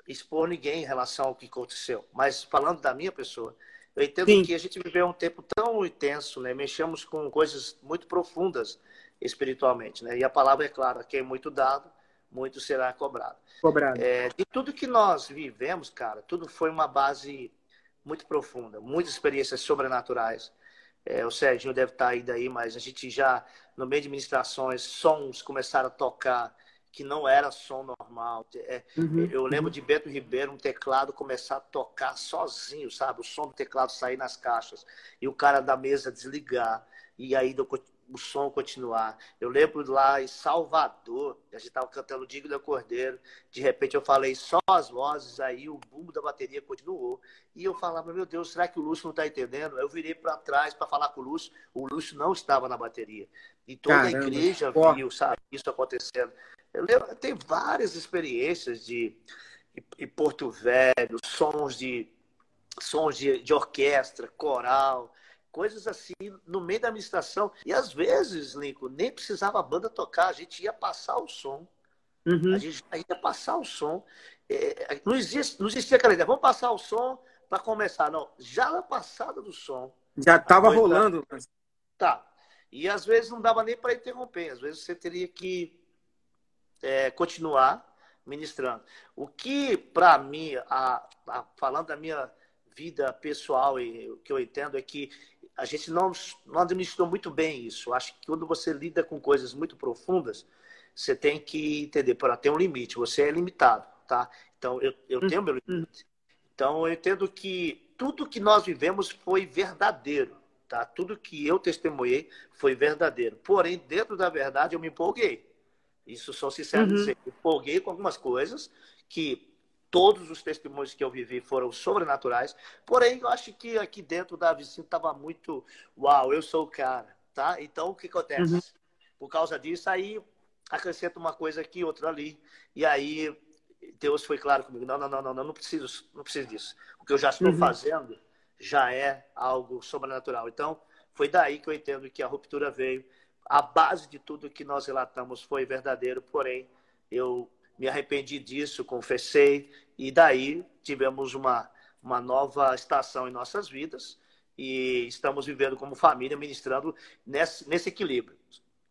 C: expor ninguém em relação ao que aconteceu. Mas falando da minha pessoa, eu entendo Sim. que a gente viveu um tempo tão intenso, né? Mexemos com coisas muito profundas espiritualmente, né? E a palavra é clara, quem é muito dado, muito será cobrado.
B: Cobrado.
C: É, de tudo que nós vivemos, cara, tudo foi uma base muito profunda, muitas experiências sobrenaturais. É, o Serginho deve estar aí daí, mas a gente já, no meio de ministrações, sons começaram a tocar que não era som normal. É, uhum, eu lembro de Beto Ribeiro, um teclado começar a tocar sozinho, sabe? O som do teclado sair nas caixas e o cara da mesa desligar. E aí o som continuar. Eu lembro lá em Salvador, a gente estava cantando Digno do Cordeiro, de repente eu falei só as vozes, aí o bumbo da bateria continuou. E eu falava, meu Deus, será que o Lúcio não está entendendo? Eu virei para trás para falar com o Lúcio, o Lúcio não estava na bateria. E toda Caramba, a igreja porra. viu, sabe, isso acontecendo. Eu lembro, tem várias experiências de, de, Porto Velho, sons de sons de, de orquestra, coral, coisas assim no meio da administração. E às vezes, Lincoln, nem precisava a banda tocar, a gente ia passar o som. Uhum. A gente ia passar o som. É, não, existia, não existia aquela ideia, vamos passar o som para começar. Não, já na passada do som.
B: Já estava rolando.
C: Tá. E às vezes não dava nem para interromper, às vezes você teria que é, continuar ministrando. O que, para mim, a, a, falando da minha vida pessoal, e o que eu entendo é que a gente não, não administrou muito bem isso. Acho que quando você lida com coisas muito profundas, você tem que entender, para ter um limite, você é limitado, tá? Então, eu, eu tenho meu limite. Então, eu entendo que tudo que nós vivemos foi verdadeiro, tá? Tudo que eu testemunhei foi verdadeiro. Porém, dentro da verdade, eu me empolguei. Isso sou sincero uhum. dizer. Empolguei com algumas coisas que Todos os testemunhos que eu vivi foram sobrenaturais. Porém, eu acho que aqui dentro da vizinha estava muito, uau, eu sou o cara, tá? Então, o que acontece? Uhum. Por causa disso, aí acrescenta uma coisa aqui, outra ali. E aí, Deus foi claro comigo: não, não, não, não, não, não preciso, não preciso disso. O que eu já estou uhum. fazendo já é algo sobrenatural. Então, foi daí que eu entendo que a ruptura veio. A base de tudo que nós relatamos foi verdadeiro, porém, eu me arrependi disso, confessei, e daí tivemos uma, uma nova estação em nossas vidas e estamos vivendo como família, ministrando nesse, nesse equilíbrio.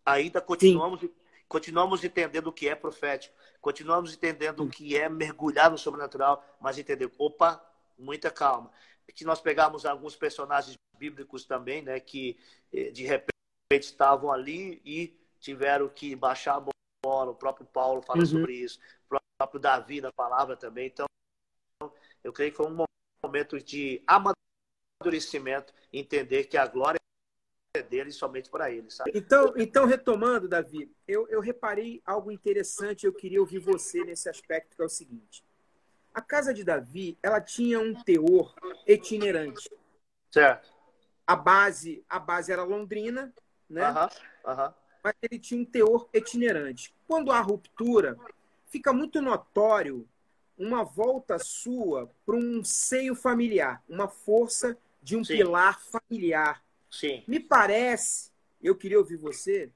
C: Ainda continuamos, continuamos entendendo o que é profético, continuamos entendendo o que é mergulhar no sobrenatural, mas entender, opa, muita calma. Que nós pegamos alguns personagens bíblicos também, né, que eh, de repente estavam ali e tiveram que baixar a o próprio Paulo fala uhum. sobre isso, o próprio Davi na palavra também. Então, eu creio que foi um momento de amadurecimento, entender que a glória é dele somente para ele, sabe?
B: Então, então retomando, Davi, eu, eu reparei algo interessante, eu queria ouvir você nesse aspecto, que é o seguinte. A casa de Davi, ela tinha um teor itinerante.
C: Certo.
B: A base, a base era londrina, né? Mas ele tinha um teor itinerante. Quando há ruptura, fica muito notório uma volta sua para um seio familiar, uma força de um Sim. pilar familiar.
C: Sim.
B: Me parece, eu queria ouvir você,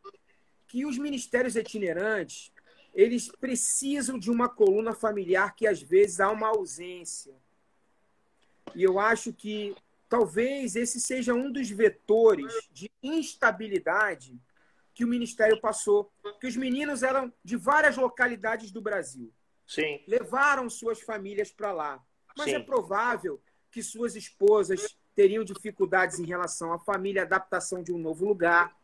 B: que os ministérios itinerantes eles precisam de uma coluna familiar que às vezes há uma ausência. E eu acho que talvez esse seja um dos vetores de instabilidade que o ministério passou, que os meninos eram de várias localidades do Brasil.
C: Sim.
B: Levaram suas famílias para lá. Mas Sim. é provável que suas esposas teriam dificuldades em relação à família, adaptação de um novo lugar.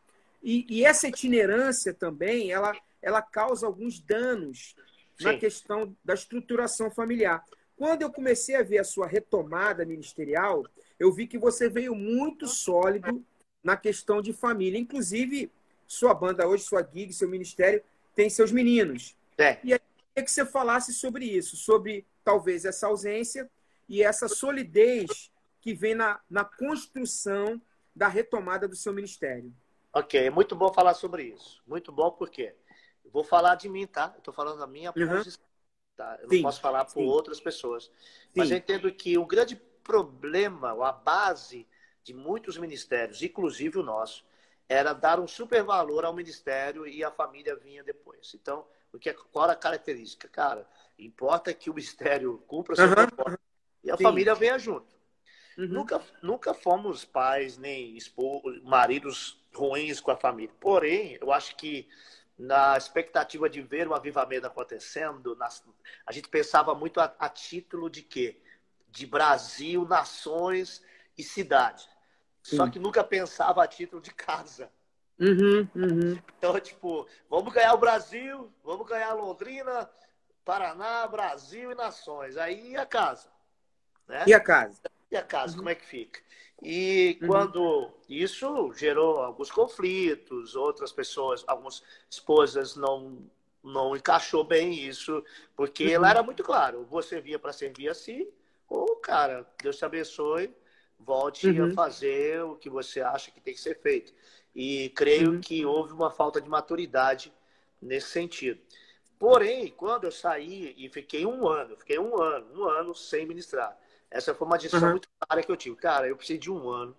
B: E, e essa itinerância também, ela, ela causa alguns danos Sim. na questão da estruturação familiar. Quando eu comecei a ver a sua retomada ministerial, eu vi que você veio muito sólido na questão de família. Inclusive, sua banda hoje, sua gig, seu ministério, tem seus meninos.
C: É.
B: E aí, eu queria que você falasse sobre isso, sobre talvez essa ausência e essa solidez que vem na, na construção da retomada do seu ministério.
C: Ok, é muito bom falar sobre isso. Muito bom porque eu vou falar de mim, tá? Estou falando da minha uhum. posição. Tá? Eu sim, não posso falar por sim. outras pessoas. Sim. Mas eu entendo que o grande problema, a base de muitos ministérios, inclusive o nosso, era dar um super valor ao ministério e a família vinha depois. Então, o que é, qual a característica? Cara, importa que o ministério cumpra seu uhum. propósito e a Sim. família venha junto. Uhum. Nunca, nunca fomos pais nem maridos ruins com a família. Porém, eu acho que na expectativa de ver o avivamento acontecendo, a gente pensava muito a, a título de quê? De Brasil, nações e cidade. Só que nunca pensava a título de casa.
B: Uhum, uhum.
C: Então, tipo, vamos ganhar o Brasil, vamos ganhar Londrina, Paraná, Brasil e nações. Aí a casa. Né?
B: E a casa?
C: E a casa, uhum. como é que fica? E uhum. quando isso gerou alguns conflitos, outras pessoas, algumas esposas não não encaixou bem isso, porque uhum. ela era muito claro, você via para servir assim, ou cara, Deus te abençoe, volte uhum. a fazer o que você acha que tem que ser feito. E creio uhum. que houve uma falta de maturidade nesse sentido. Porém, quando eu saí e fiquei um ano, fiquei um ano, um ano sem ministrar. Essa foi uma decisão uhum. muito clara que eu tive. Cara, eu precisei de um ano.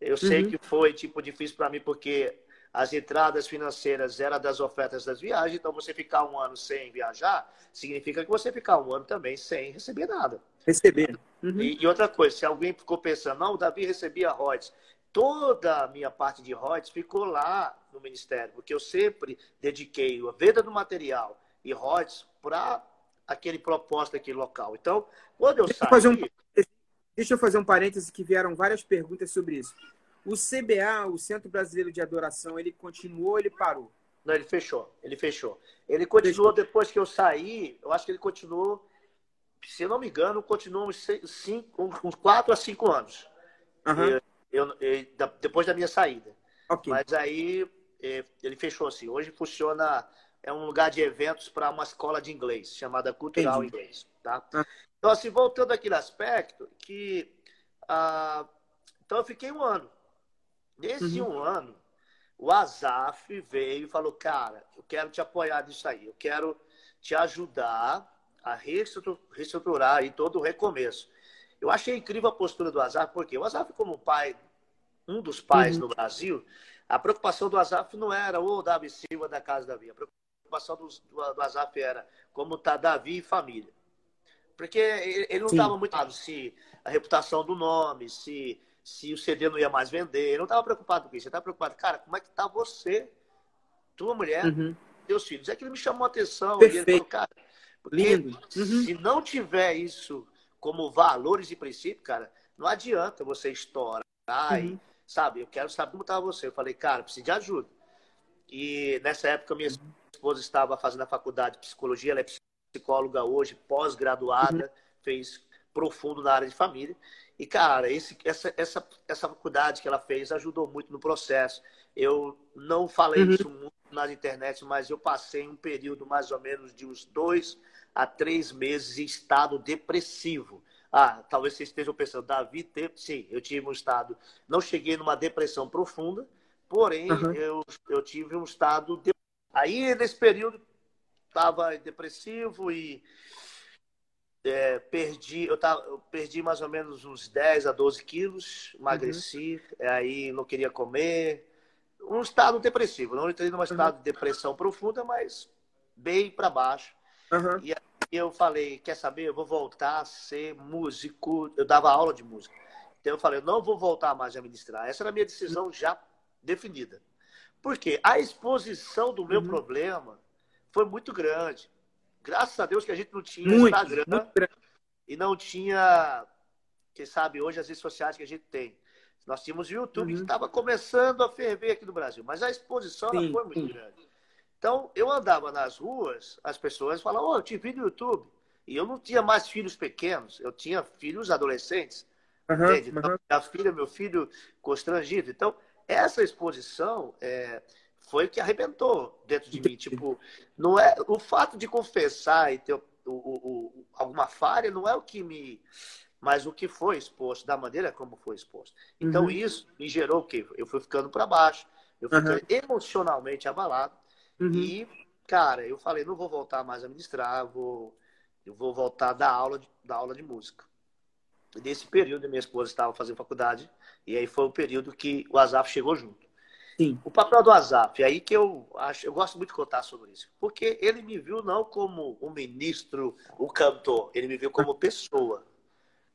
C: Eu sei uhum. que foi tipo difícil para mim porque as entradas financeiras eram das ofertas das viagens, então você ficar um ano sem viajar significa que você ficar um ano também sem receber nada.
B: Receber.
C: Uhum. E, e, outra coisa, se alguém ficou pensando, não, o Davi recebia royalties, toda a minha parte de royalties ficou lá no ministério, porque eu sempre dediquei a venda do material e royalties para aquele propósito aquele local. Então, quando eu
B: deixa saí... Fazer um... Deixa eu fazer um parêntese que vieram várias perguntas sobre isso. O CBA, o Centro Brasileiro de Adoração, ele continuou ou ele parou?
C: Não, ele fechou. Ele fechou. Ele continuou fechou. depois que eu saí, eu acho que ele continuou, se não me engano, continuou uns, cinco, uns quatro a cinco anos. Uhum. Eu, eu, eu, depois da minha saída. Okay. Mas aí é, ele fechou assim. Hoje funciona, é um lugar de eventos para uma escola de inglês, chamada Cultural Entendi. Inglês. Tá? Ah. Então, assim, voltando aquele aspecto, que. Ah, então, eu fiquei um ano. Nesse uhum. um ano, o Azaf veio e falou: Cara, eu quero te apoiar nisso aí, eu quero te ajudar a reestruturar aí todo o recomeço. Eu achei incrível a postura do Azaf, porque o Azaf, como pai, um dos pais uhum. no Brasil, a preocupação do Azaf não era o Davi Silva da Casa Davi, a preocupação do, do, do Azaf era como está Davi e família. Porque ele não estava muito claro se a reputação do nome, se se o CD não ia mais vender. Eu não estava preocupado com isso. Eu estava preocupado, cara, como é que tá você, tua mulher, uhum. teus filhos? É que ele me chamou a atenção.
B: Perfeito.
C: E
B: ele falou, cara,
C: Lindo. Uhum. se não tiver isso como valores e princípios, cara, não adianta você estourar uhum. e, sabe, eu quero saber como está você. Eu falei, cara, preciso de ajuda. E nessa época minha uhum. esposa estava fazendo a faculdade de psicologia, ela é psicóloga hoje, pós-graduada, uhum. fez profundo na área de família. E, cara, esse, essa, essa, essa faculdade que ela fez ajudou muito no processo. Eu não falei uhum. isso muito nas internet, mas eu passei um período mais ou menos de uns dois a três meses em estado depressivo. Ah, talvez vocês estejam pensando, Davi, teve... sim, eu tive um estado. Não cheguei numa depressão profunda, porém uhum. eu, eu tive um estado. De... Aí, nesse período, estava depressivo e é, perdi, eu, tava, eu perdi mais ou menos uns 10 a 12 quilos, emagreci, uhum. aí não queria comer. Um estado depressivo, não entrei num uhum. estado de depressão profunda, mas bem para baixo. Uhum. E aí eu falei, quer saber, eu vou voltar a ser músico. Eu dava aula de música. Então eu falei, eu não vou voltar mais a ministrar. Essa era a minha decisão já definida. Porque a exposição do meu uhum. problema foi muito grande. Graças a Deus que a gente não tinha muito, Instagram muito e não tinha, quem sabe, hoje as redes sociais que a gente tem. Nós tínhamos o YouTube uhum. que estava começando a ferver aqui no Brasil, mas a exposição sim, foi muito sim. grande. Então, eu andava nas ruas, as pessoas falavam, oh, eu te vi no YouTube. E eu não tinha mais filhos pequenos, eu tinha filhos adolescentes. Uhum, entende? Então, uhum. minha filha, meu filho constrangido. Então, essa exposição é, foi que arrebentou dentro de mim. Tipo, não é o fato de confessar e ter o, o, o, alguma falha não é o que me. Mas o que foi exposto, da maneira como foi exposto. Então, uhum. isso me gerou o quê? Eu fui ficando para baixo, eu fui uhum. emocionalmente abalado. Uhum. E, cara, eu falei, não vou voltar mais a ministrar, vou, eu vou voltar da aula de, da aula de música. E nesse período, minha esposa estava fazendo faculdade, e aí foi o período que o Azaf chegou junto. Sim. O papel do Azaf, é aí que eu acho, eu gosto muito de contar sobre isso, porque ele me viu não como um ministro, um cantor, ele me viu como pessoa.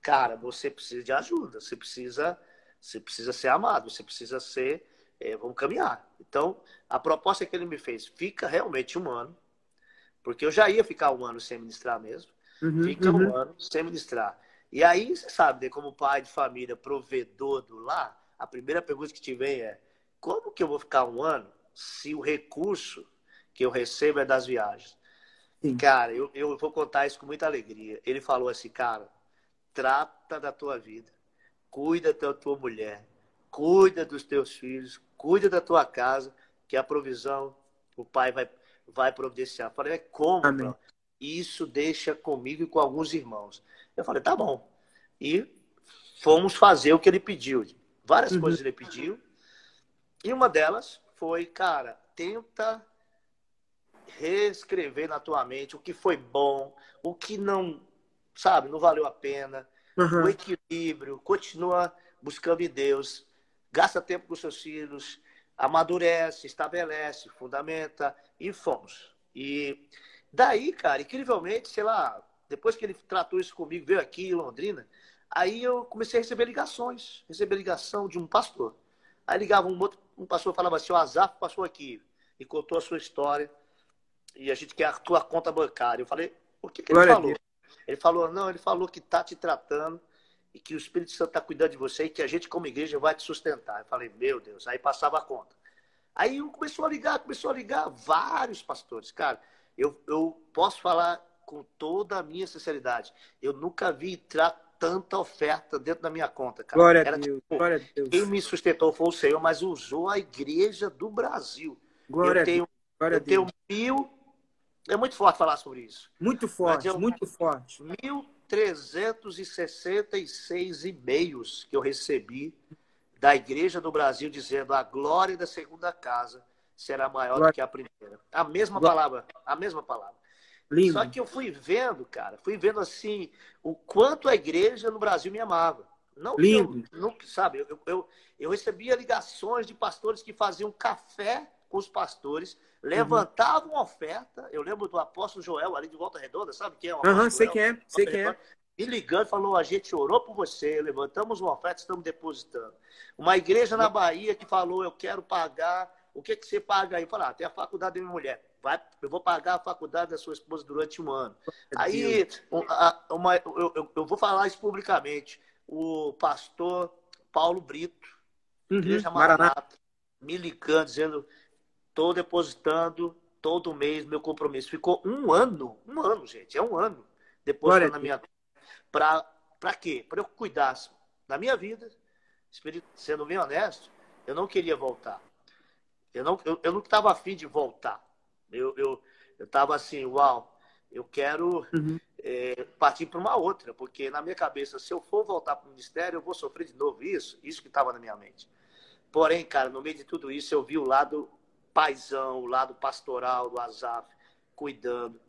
C: Cara, você precisa de ajuda, você precisa, você precisa ser amado, você precisa ser, é, vamos caminhar. Então, a proposta que ele me fez, fica realmente um ano, porque eu já ia ficar um ano sem ministrar mesmo, uhum, fica uhum. um ano sem ministrar. E aí, você sabe, né, como pai de família, provedor do lar, a primeira pergunta que te vem é como que eu vou ficar um ano se o recurso que eu recebo é das viagens? Sim. Cara, eu, eu vou contar isso com muita alegria. Ele falou assim, cara, trata da tua vida, cuida da tua mulher, cuida dos teus filhos, cuida da tua casa, que a provisão o pai vai, vai providenciar. Eu falei, é como? Amém. Isso deixa comigo e com alguns irmãos. Eu falei, tá bom. E fomos fazer o que ele pediu. Várias uhum. coisas ele pediu. E uma delas foi, cara, tenta reescrever na tua mente o que foi bom, o que não, sabe, não valeu a pena, uhum. o equilíbrio, continua buscando em Deus, gasta tempo com seus filhos, amadurece, estabelece, fundamenta e fomos. E daí, cara, incrivelmente, sei lá, depois que ele tratou isso comigo, veio aqui em Londrina, aí eu comecei a receber ligações, receber ligação de um pastor. Aí ligava um outro, um pastor falava assim, o Azaf passou aqui e contou a sua história e a gente quer a tua conta bancária. Eu falei, o que, que ele Glória falou? Ele falou, não, ele falou que tá te tratando e que o Espírito Santo está cuidando de você e que a gente como igreja vai te sustentar. Eu falei, meu Deus, aí passava a conta. Aí começou a ligar, começou a ligar vários pastores. Cara, eu, eu posso falar com toda a minha sinceridade, eu nunca vi entrar tanta oferta dentro da minha conta, cara.
B: Glória Era, a Deus. Tipo, glória a Deus.
C: Quem me sustentou foi o Senhor, mas usou a igreja do Brasil.
B: Glória
C: eu tenho,
B: glória
C: eu tenho mil. É muito forte falar sobre isso.
B: Muito forte, eu, muito forte.
C: 1.366 e-mails que eu recebi da Igreja do Brasil dizendo a glória da segunda casa será maior glória. do que a primeira. A mesma glória. palavra, a mesma palavra. Lindo. Só que eu fui vendo, cara, fui vendo assim o quanto a igreja no Brasil me amava. Não,
B: Lindo.
C: Eu, não, sabe, eu, eu, eu recebia ligações de pastores que faziam café com os pastores, levantavam uhum. oferta. Eu lembro do apóstolo Joel ali de Volta Redonda, sabe quem é?
B: O uhum, sei quem é, sei quem é.
C: Me ligando, falou: a gente orou por você, levantamos uma oferta, estamos depositando. Uma igreja na Bahia que falou: eu quero pagar, o que, que você paga aí? Eu falei: ah, tem a faculdade da minha mulher vai, eu vou pagar a faculdade da sua esposa durante um ano. Aí, uma, uma, eu, eu, vou falar isso publicamente. O pastor Paulo Brito, uhum, Igreja Maranata, me ligando, dizendo: estou depositando todo mês meu compromisso. Ficou um ano, um ano, gente, é um ano depositando na minha. Para quê? Para eu cuidar da minha vida, sendo bem honesto, eu não queria voltar. Eu não estava eu, eu não afim de voltar. Eu, eu, eu tava assim, uau, eu quero uhum. é, partir para uma outra, porque na minha cabeça, se eu for voltar para o ministério, eu vou sofrer de novo isso, isso que estava na minha mente. Porém, cara, no meio de tudo isso, eu vi o lado paisão, o lado pastoral do Azaf, cuidando.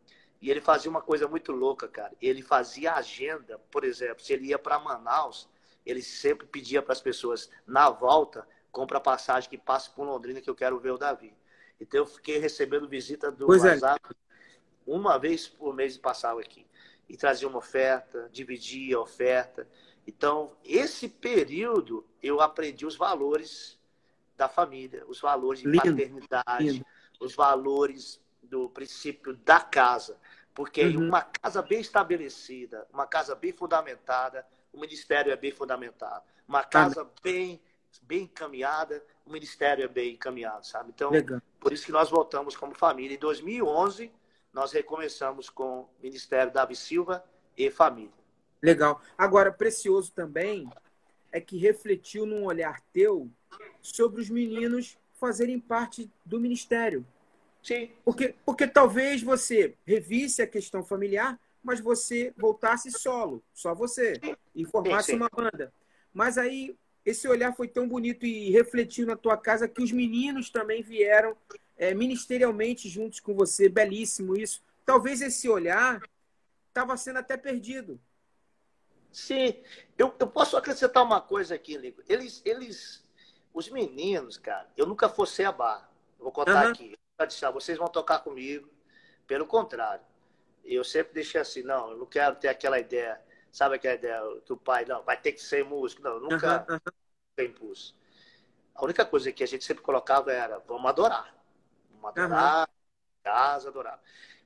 C: E ele fazia uma coisa muito louca, cara. Ele fazia agenda, por exemplo, se ele ia para Manaus, ele sempre pedia para as pessoas, na volta, compra passagem que passe por Londrina que eu quero ver o Davi. Então eu fiquei recebendo visita do pois. WhatsApp é. uma vez por mês passava aqui. E trazia uma oferta, dividia a oferta. Então, esse período eu aprendi os valores da família, os valores de Lindo. paternidade, Lindo. os valores do princípio da casa. Porque uhum. uma casa bem estabelecida, uma casa bem fundamentada, o ministério é bem fundamentado. Uma casa bem, bem encaminhada, o ministério é bem encaminhado, sabe? Então, Legal. por isso que nós voltamos como família. Em 2011, nós recomeçamos com o Ministério Davi Silva e Família.
B: Legal. Agora, precioso também é que refletiu num olhar teu sobre os meninos fazerem parte do ministério.
C: Sim.
B: Porque, porque talvez você revisse a questão familiar, mas você voltasse solo, só você, e formasse sim, sim. uma banda. Mas aí esse olhar foi tão bonito e refletiu na tua casa que os meninos também vieram é, ministerialmente juntos com você. Belíssimo isso. Talvez esse olhar estava sendo até perdido.
C: Sim, eu, eu posso acrescentar uma coisa aqui, Lico. Eles, eles, os meninos, cara, eu nunca forcei a barra. vou contar uhum. aqui. Vocês vão tocar comigo. Pelo contrário, eu sempre deixei assim, não, eu não quero ter aquela ideia, sabe aquela ideia que o pai, não, vai ter que ser músico. Não, eu nunca uhum. impulso. A única coisa que a gente sempre colocava era, vamos adorar. Vamos adorar, uhum. casa, adorar.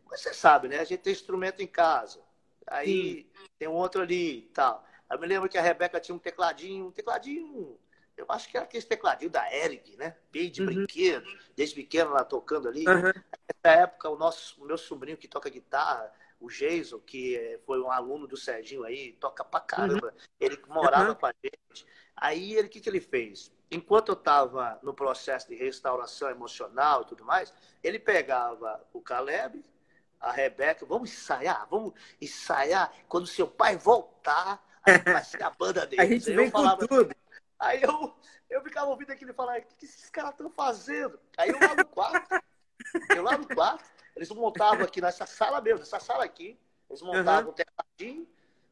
C: Mas você sabe, né? A gente tem instrumento em casa. Aí Sim. tem um outro ali e tal. Eu me lembro que a Rebeca tinha um tecladinho, um tecladinho, eu acho que era aquele tecladinho da Eric, né? Bem de uhum. brinquedo, desde pequeno lá tocando ali. Uhum. Nessa época, o nosso o meu sobrinho que toca guitarra, o Jason, que foi um aluno do Serginho aí, toca pra caramba. Uhum. Ele morava uhum. com a gente. Aí ele, o que, que ele fez? Enquanto eu estava no processo de restauração emocional e tudo mais, ele pegava o Caleb, a Rebeca, vamos ensaiar, vamos ensaiar. Quando seu pai voltar, vai ser a banda dele. <laughs>
B: a gente aí vem falava, com tudo.
C: Aí eu, eu ficava ouvindo aquele falar, o que, que esses caras estão fazendo? Aí eu lá no quarto, eu lá no quarto, eles montavam aqui nessa sala mesmo, nessa sala aqui, eles montavam uhum. o tecladinho,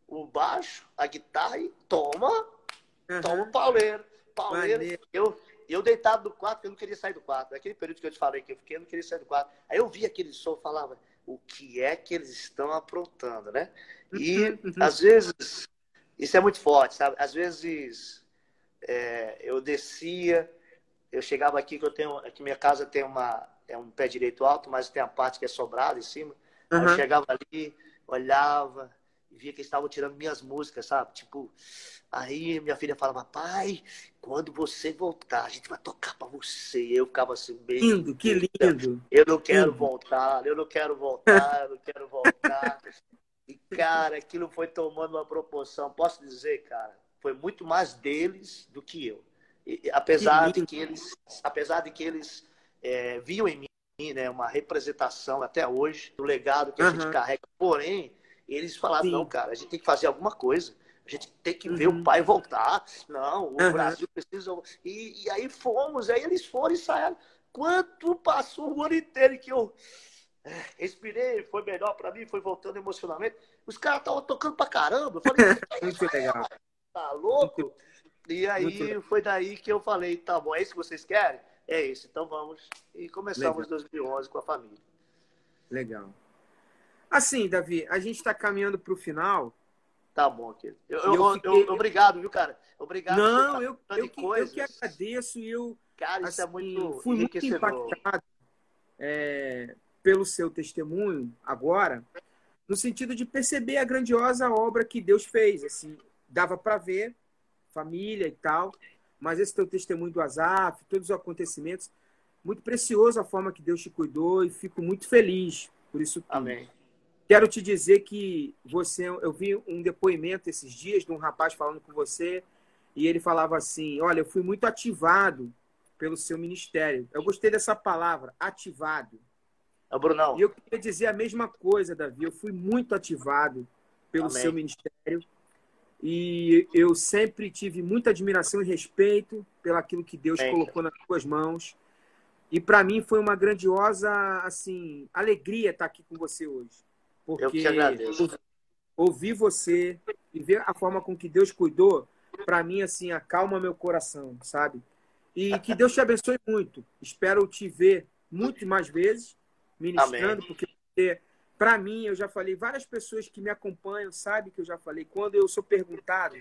C: o baixo, a guitarra e toma, uhum. toma o pauleiro. Pauleiro, eu, eu deitado no quarto, eu não queria sair do quarto. Naquele período que eu te falei que eu fiquei, eu não queria sair do quarto. Aí eu vi aquele som falava, o que é que eles estão aprontando, né? E uhum, uhum. às vezes, isso é muito forte, sabe? Às vezes é, eu descia, eu chegava aqui, que eu tenho, aqui minha casa tem uma, é um pé direito alto, mas tem a parte que é sobrada em cima. Uhum. Eu chegava ali, olhava, e via que eles estavam tirando minhas músicas, sabe? Tipo, aí minha filha falava, pai, quando você voltar, a gente vai tocar para você. Eu ficava assim,
B: bem. Lindo, que lindo.
C: Eu não quero lindo. voltar, eu não quero voltar, eu não quero voltar. e, cara, aquilo foi tomando uma proporção. Posso dizer, cara, foi muito mais deles do que eu. E, apesar, que de que eles, apesar de que eles é, viam em mim né, uma representação até hoje do legado que a gente carrega. Porém, eles falaram, Sim. não, cara, a gente tem que fazer alguma coisa. A gente tem que uhum. ver o uhum. pai voltar. Não, o uhum. Brasil precisa. E, e, aí fomos, aí eles foram e saíram. Quanto passou o ano inteiro que eu é, respirei, foi melhor para mim, foi voltando emocionalmente. Os caras estavam tocando pra caramba. Eu falei, <laughs>
B: Muito legal.
C: Tá louco? Muito, e aí foi daí que eu falei, tá bom, é isso que vocês querem? É isso, então vamos. E começamos legal. 2011 com a família.
B: Legal. Assim, Davi, a gente está caminhando para o final.
C: Tá bom, querido. Eu, eu, eu, fiquei... eu, obrigado, viu, cara? Obrigado.
B: Não, eu, eu, que, eu que agradeço e eu.
C: Cara, isso é assim, é muito.
B: Fui muito impactado é, pelo seu testemunho agora, no sentido de perceber a grandiosa obra que Deus fez. Assim, dava para ver família e tal, mas esse teu testemunho do Azaf, todos os acontecimentos, muito precioso a forma que Deus te cuidou e fico muito feliz por isso. Tudo.
C: Amém.
B: Quero te dizer que você, eu vi um depoimento esses dias de um rapaz falando com você e ele falava assim: Olha, eu fui muito ativado pelo seu ministério. Eu gostei dessa palavra, ativado.
C: É, Brunão.
B: E eu queria dizer a mesma coisa, Davi. Eu fui muito ativado pelo Amém. seu ministério e eu sempre tive muita admiração e respeito pelaquilo que Deus Amém. colocou nas suas mãos. E para mim foi uma grandiosa assim alegria estar aqui com você hoje.
C: Porque eu que agradeço.
B: ouvir você e ver a forma com que Deus cuidou, para mim, assim, acalma meu coração, sabe? E que Deus te abençoe muito. Espero te ver muito mais vezes ministrando, Amém. porque para mim, eu já falei, várias pessoas que me acompanham sabem que eu já falei, quando eu sou perguntado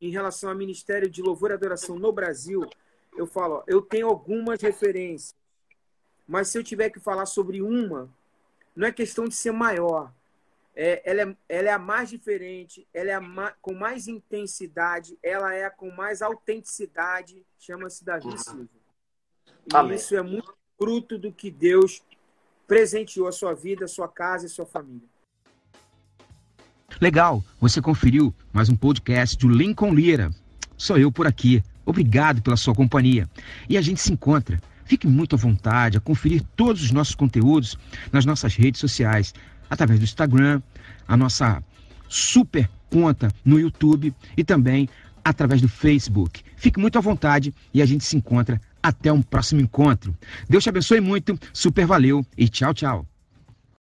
B: em relação ao Ministério de Louvor e Adoração no Brasil, eu falo, ó, eu tenho algumas referências, mas se eu tiver que falar sobre uma, não é questão de ser maior. É, ela, é, ela é a mais diferente, ela é ma, com mais intensidade, ela é a com mais autenticidade, chama-se Davi uhum. Silva. E Amém. isso é muito fruto do que Deus presenteou a sua vida, a sua casa e a sua família.
A: Legal, você conferiu mais um podcast do Lincoln Lira. sou eu por aqui. Obrigado pela sua companhia. E a gente se encontra. Fique muito à vontade a conferir todos os nossos conteúdos nas nossas redes sociais, através do Instagram, a nossa super conta no YouTube e também através do Facebook. Fique muito à vontade e a gente se encontra até um próximo encontro. Deus te abençoe muito, super valeu e tchau, tchau.